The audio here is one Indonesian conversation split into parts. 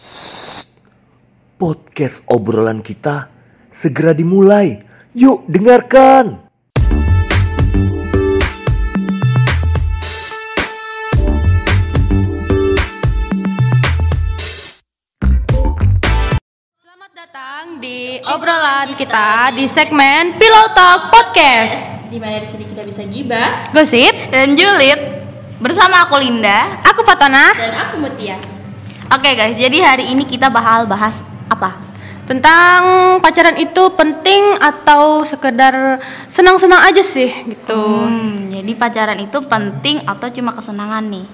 Shh, podcast obrolan kita segera dimulai. Yuk dengarkan. Selamat datang di obrolan kita di segmen Pillow Talk Podcast. di mana di sini kita bisa gibah Gosip, dan Julid bersama aku Linda. aku Fatona dan aku Mutia. Oke guys, jadi hari ini kita bakal bahas apa? tentang pacaran itu penting atau sekedar senang-senang aja sih gitu. Hmm, jadi pacaran itu penting atau cuma kesenangan nih?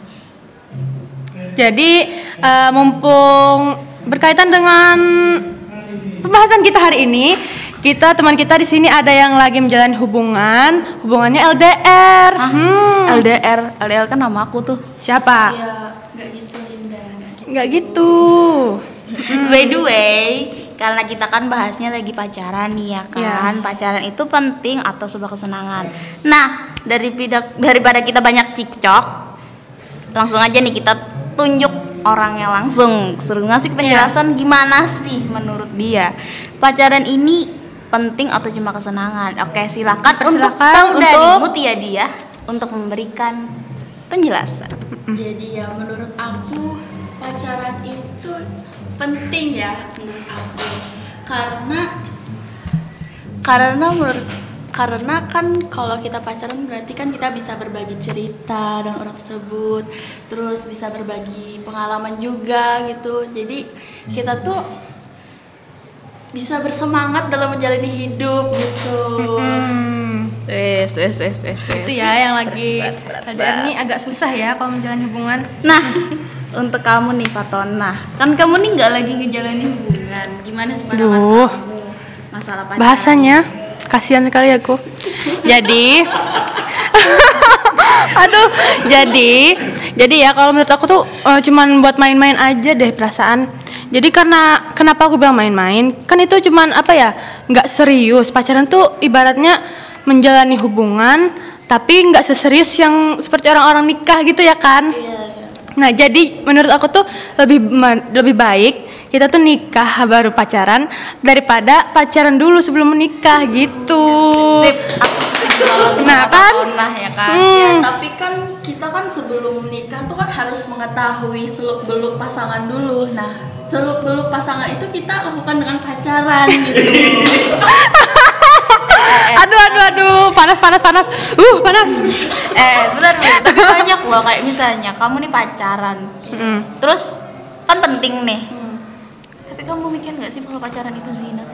Jadi eh, mumpung berkaitan dengan pembahasan kita hari ini, kita teman kita di sini ada yang lagi menjalani hubungan, hubungannya LDR. Hmm, LDR, LDR kan nama aku tuh. siapa? Ya, gitu Linda, nggak gitu. Gitu. By the way, karena kita kan bahasnya lagi pacaran nih ya kan. Pacaran itu penting atau sebuah kesenangan. Nah, daripada daripada kita banyak cicok, langsung aja nih kita tunjuk orangnya langsung suruh ngasih penjelasan gimana sih menurut dia pacaran ini penting atau cuma kesenangan oke silakan untuk saudarimu untuk- Tia dia untuk memberikan penjelasan Jadi ya menurut aku pacaran itu penting ya menurut aku. Karena karena menurut karena kan kalau kita pacaran berarti kan kita bisa berbagi cerita dengan orang tersebut terus bisa berbagi pengalaman juga gitu. Jadi kita tuh bisa bersemangat dalam menjalani hidup gitu. Hmm. wes wes wes wes itu ya yang lagi LDR ini agak susah ya kalau menjalani hubungan. Nah, untuk kamu nih Fatona, kan kamu nih nggak lagi ngejalanin hubungan. Gimana sih pandangan Duh. kamu masalah pacaran? bahasanya kasihan sekali aku. Jadi aduh jadi jadi ya kalau menurut aku tuh eh, cuman buat main-main aja deh perasaan. Jadi karena kenapa aku bilang main-main? Kan itu cuman apa ya nggak serius. Pacaran tuh ibaratnya menjalani hubungan tapi nggak seserius yang seperti orang-orang nikah gitu ya kan Nah, jadi menurut aku tuh lebih lebih baik kita tuh nikah baru pacaran daripada pacaran dulu sebelum menikah gitu. Sip, aku setuju banget dengan Nah, kan? Fatona ya kan. Hmm. Ya, tapi kan kita kan sebelum menikah tuh kan harus mengetahui seluk beluk pasangan dulu. Nah, seluk beluk pasangan itu kita lakukan dengan pacaran gitu. Aduh aduh aduh, panas panas panas. Uh, panas. Eh, benar nih, tapi banyak loh kayak misalnya kamu nih pacaran. Mm. Terus kan penting nih. Hmm. Tapi kamu mikir nggak sih kalau pacaran itu zina?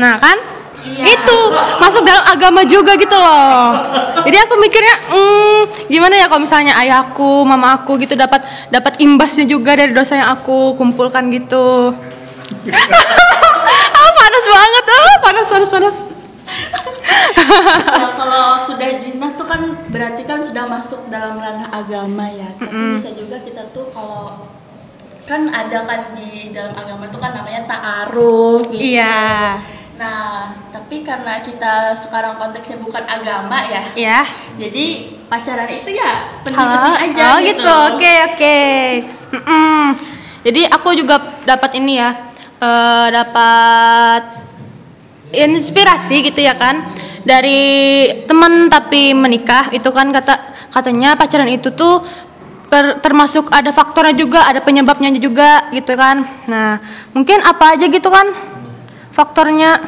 Nah, kan? Iya. Itu masuk dalam agama juga gitu loh. Jadi aku mikirnya, hmm, gimana ya kalau misalnya ayahku, mama aku gitu dapat dapat imbasnya juga dari dosa yang aku kumpulkan gitu. ah, panas banget, ah, panas panas panas. Kalau sudah jinah tuh kan berarti kan sudah masuk dalam ranah agama ya. Tapi bisa juga kita tuh kalau kan ada kan di dalam agama tuh kan namanya ta'aruf gitu. Iya. Nah, tapi karena kita sekarang konteksnya bukan agama ya. Ya. Jadi pacaran itu ya penting-penting Halo? aja oh gitu. gitu, oke oke. Mm-mm. Jadi aku juga dapat ini ya, eh, dapat inspirasi gitu ya kan dari teman tapi menikah itu kan kata katanya pacaran itu tuh per- termasuk ada faktornya juga, ada penyebabnya juga gitu kan. Nah mungkin apa aja gitu kan faktornya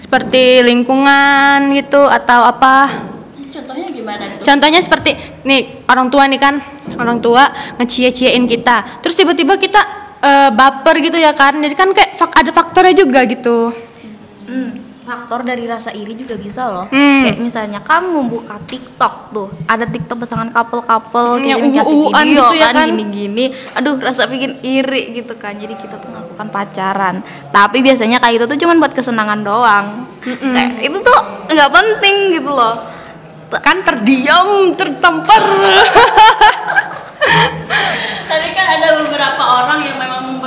seperti lingkungan gitu atau apa Contohnya gimana tuh? Contohnya seperti nih orang tua nih kan, orang tua ngecie-ciein kita. Terus tiba-tiba kita eh, baper gitu ya kan. Jadi kan kayak ada faktornya juga gitu. Faktor dari rasa iri juga bisa loh. Hmm. Kayak misalnya kamu buka TikTok tuh, ada TikTok pasangan couple-couple Hmm, kayak yang kasih uwu-uwuan video gitu ya kan, kan. gini-gini. Aduh, rasa bikin iri gitu kan. Jadi kita tuh melakukan pacaran. Tapi biasanya kayak itu tuh cuman buat kesenangan doang. Kayak itu tuh nggak penting gitu loh. Kan terdiam, tertampar. Tapi kan ada beberapa orang yang memang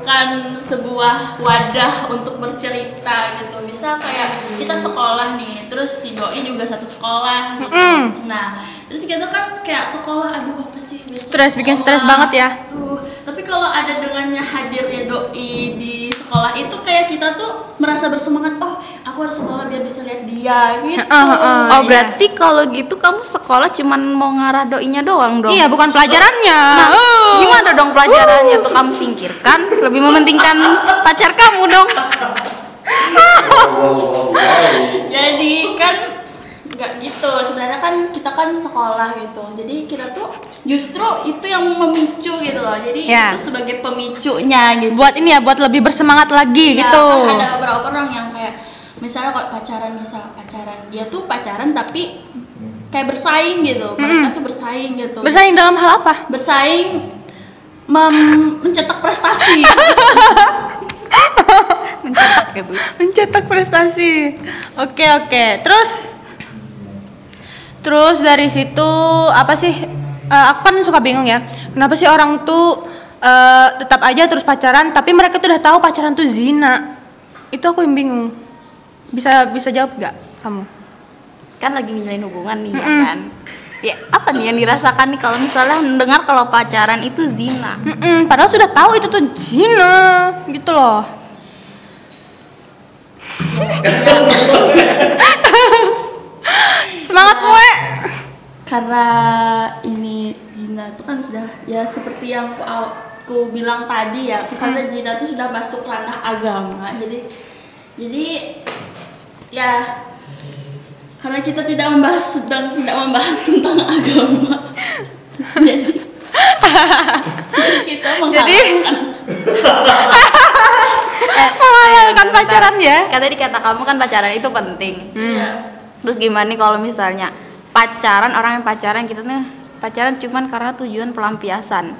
memerlukan sebuah wadah untuk bercerita gitu. Misal kayak kita sekolah nih, terus si doi juga satu sekolah gitu. Mm. Nah, terus kita kan kayak sekolah, aduh apa sih Stres, bikin stres banget ya. Aduh, tapi kalau ada dengannya hadir kita tuh merasa bersemangat oh aku harus sekolah biar bisa lihat dia gitu heeh. Oh iya. berarti kalau gitu kamu sekolah cuman mau ngarah doinya doang dong? Iya, bukan pelajarannya. Nah, Oh. gimana dong pelajarannya tuh kamu singkirkan? Lebih mementingkan pacar kamu dong. jadi kan nggak gitu sebenarnya kan kita kan sekolah gitu jadi kita tuh justru itu yang memicu gitu loh jadi Ya. itu sebagai pemicunya gitu Buat ini ya, buat lebih bersemangat lagi Iya, gitu. kan ada beberapa orang yang kayak misalnya kok pacaran misal pacaran dia tuh pacaran tapi kayak bersaing gitu mereka tuh bersaing gitu Bersaing dalam hal apa? bersaing mem- mencetak prestasi Mencetak ya bu. Mencetak prestasi. Oke, oke. Terus Terus dari situ apa sih? eh, aku kan suka bingung ya. Kenapa sih orang tuh eh, tetap aja terus pacaran tapi mereka tuh udah tahu pacaran tuh zina. Itu aku yang bingung. Bisa bisa jawab gak kamu? Kan lagi ngejalin hubungan nih ya kan. Ya apa nih yang dirasakan nih kalau misalnya mendengar kalau pacaran itu zina? Mm-mm, padahal sudah tahu itu tuh zina gitu loh. Semangat gue. Karena ini Jina itu kan sudah ya seperti yang aku, aku bilang tadi ya karena Jina itu sudah masuk ranah agama jadi jadi ya karena kita tidak membahas sedang tidak membahas tentang agama jadi kita pacaran ya. Kan tadi kata kamu kan pacaran itu penting. Iya. Terus gimana nih kalau misalnya pacaran orang yang pacaran kita nih pacaran cuman karena tujuan pelampiasan.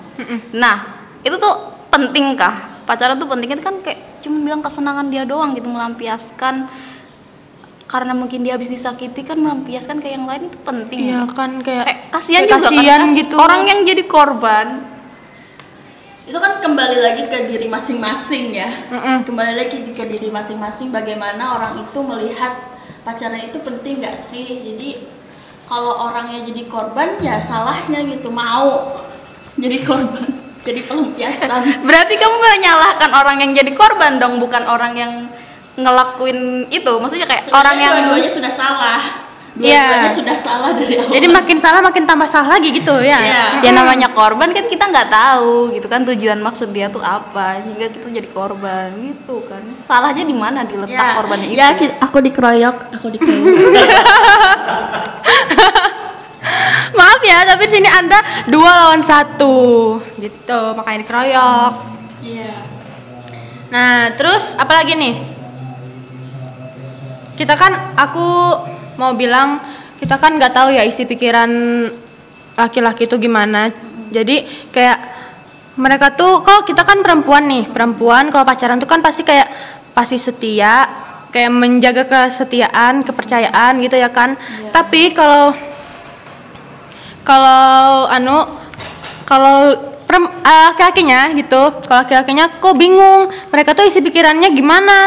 Nah, itu tuh penting kah? Pacaran tuh penting itu kan kayak cuman bilang kesenangan dia doang gitu melampiaskan karena mungkin dia habis disakiti kan melampiaskan ke yang lain itu penting. Iya kan kayak Kayak kasihan kayak juga kan, kasihan kas- gitu. orang yang jadi korban. itu kan kembali lagi ke diri masing-masing ya Mm-mm. kembali lagi ke diri masing-masing bagaimana orang itu melihat pacaran itu penting nggak sih jadi kalau orangnya jadi korban ya salahnya gitu mau jadi korban jadi pelampiasan Berarti kamu menyalahkan orang yang jadi korban dong, bukan orang yang ngelakuin itu. Maksudnya kayak orang Sebenarnya yang dua-duanya sudah salah Iya. dua-duanya sudah salah dari awal Jadi makin salah makin tambah salah lagi gitu ya. Iya. ya namanya korban kan kita nggak tahu gitu kan tujuan maksud dia tuh apa hingga kita jadi korban gitu kan. Salahnya di mana diletak ya, korbannya itu? ya ki- aku dikeroyok aku dikeroyok Maaf ya, tapi di sini Anda dua lawan satu. Gitu, makanya dikeroyok. iya Nah, terus apa lagi nih? Kita kan aku mau bilang kita kan nggak tahu ya isi pikiran laki-laki itu gimana. Jadi kayak mereka tuh kalau kita kan perempuan nih, perempuan kalau pacaran tuh kan pasti kayak pasti setia, kayak menjaga kesetiaan, kepercayaan gitu ya kan. Tapi kalau kalau anu kalau eh, laki-lakinya gitu kalau laki-lakinya kok bingung mereka tuh isi pikirannya gimana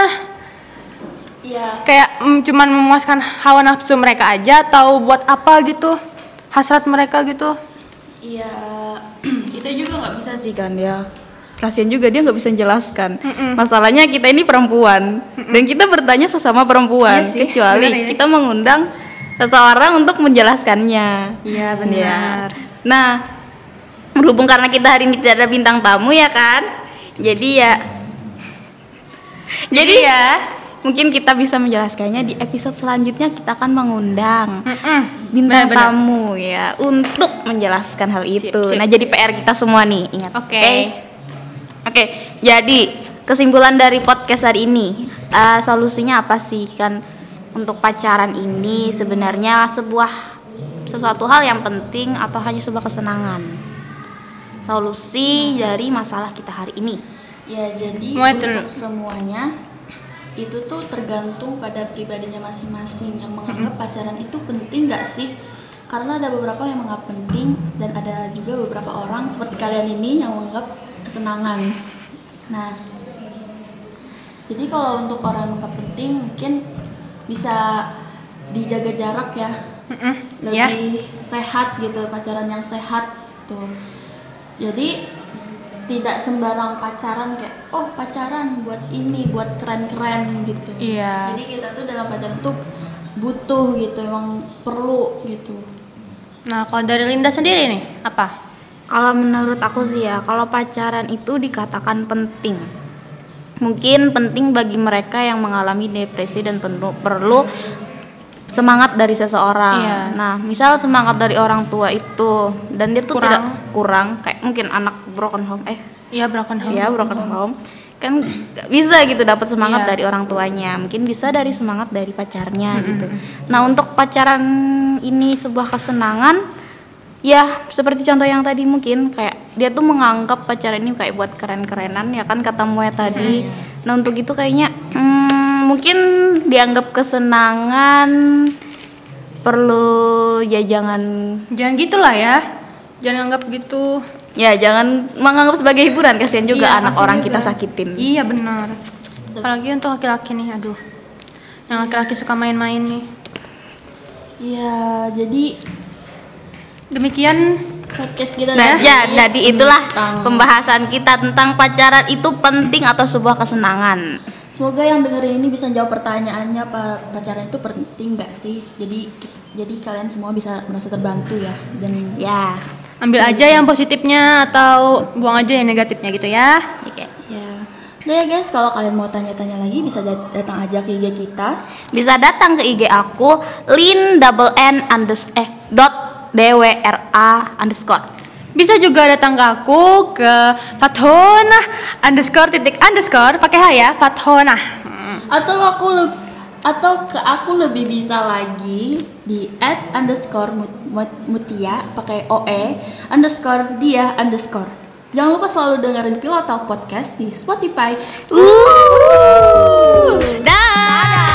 iya kayak mm, cuman memuaskan hawa nafsu mereka aja atau buat apa gitu hasrat mereka gitu iya kita juga nggak bisa sih kan ya. Kasian juga dia nggak bisa menjelaskan. Masalahnya kita ini perempuan dan kita bertanya sesama perempuan, Iya sih, kecuali ya. kita mengundang seseorang untuk menjelaskannya. Iya, Ya. benar. Nah, berhubung karena kita hari ini tidak ada bintang tamu ya kan, jadi ya, jadi ya mungkin kita bisa menjelaskannya di episode selanjutnya kita akan mengundang Mm-mm. bintang tamu ya untuk menjelaskan hal Sip, itu. sip, nah, jadi PR kita semua nih, ingat. Oke. Oke, jadi kesimpulan dari podcast hari ini, eh, solusinya apa sih kan untuk pacaran ini sebenarnya sebuah sesuatu hal yang penting atau hanya sebuah kesenangan? Solusi dari masalah kita hari ini. Ya jadi Mulai untuk semuanya itu tuh tergantung pada pribadinya masing-masing yang menganggap pacaran itu penting nggak sih? Karena ada beberapa yang menganggap penting dan ada juga beberapa orang seperti kalian ini yang menganggap kesenangan. Nah, jadi kalau untuk orang yang menganggap penting mungkin bisa dijaga jarak ya, Mm-mm. Ya. lebih sehat gitu pacaran yang sehat tuh. Jadi tidak sembarang pacaran kayak oh pacaran buat ini buat keren-keren gitu Iya. jadi kita tuh dalam pacaran tuh butuh gitu emang perlu gitu Nah, kalau dari Linda sendiri nih, apa? Kalau menurut aku sih ya, kalau pacaran itu dikatakan penting. Mungkin penting bagi mereka yang mengalami depresi dan perlu, perlu semangat dari seseorang. Iya. Nah, misal semangat dari orang tua itu dan dia tuh Kurang. tidak kurang kayak mungkin anak broken home eh Iya, broken home. ya broken home kan nggak bisa gitu dapat semangat Iya. dari orang tuanya mungkin bisa dari semangat dari pacarnya gitu nah untuk pacaran ini sebuah kesenangan ya seperti contoh yang tadi mungkin kayak dia tuh menganggap pacaran ini kayak buat keren-kerenan ya kan kata Moe tadi nah untuk itu kayaknya hmm, mungkin dianggap kesenangan perlu ya jangan Jangan gitulah ya. Jangan anggap gitu. Ya jangan menganggap sebagai hiburan kasihan juga Iya, anak orang juga. kita sakitin Iya, benar. Apalagi untuk laki-laki nih, aduh. Yang laki-laki suka main-main nih. ya jadi Demikian podcast kita Nah, tadi ya, jadi itulah tentang- pembahasan kita tentang pacaran itu penting atau sebuah kesenangan. Semoga yang dengerin ini bisa jawab pertanyaannya Pak pacaran itu penting nggak sih? Jadi jadi kalian semua bisa merasa terbantu ya dan Ya, ambil aja yang positifnya atau buang aja yang negatifnya gitu ya. oke. ya. Nah ya guys, kalau kalian mau tanya-tanya lagi bisa dat- datang aja ke IG kita. Bisa datang ke IG aku lin double n unders eh dot dwra underscore. Bisa juga datang ke aku ke Fathona underscore titik underscore pakai H ya Fathona. Atau aku atau ke aku lebih bisa lagi di at underscore mut, mut, mutia pakai oe underscore dia underscore jangan lupa selalu dengerin atau podcast di spotify uh. uh. dah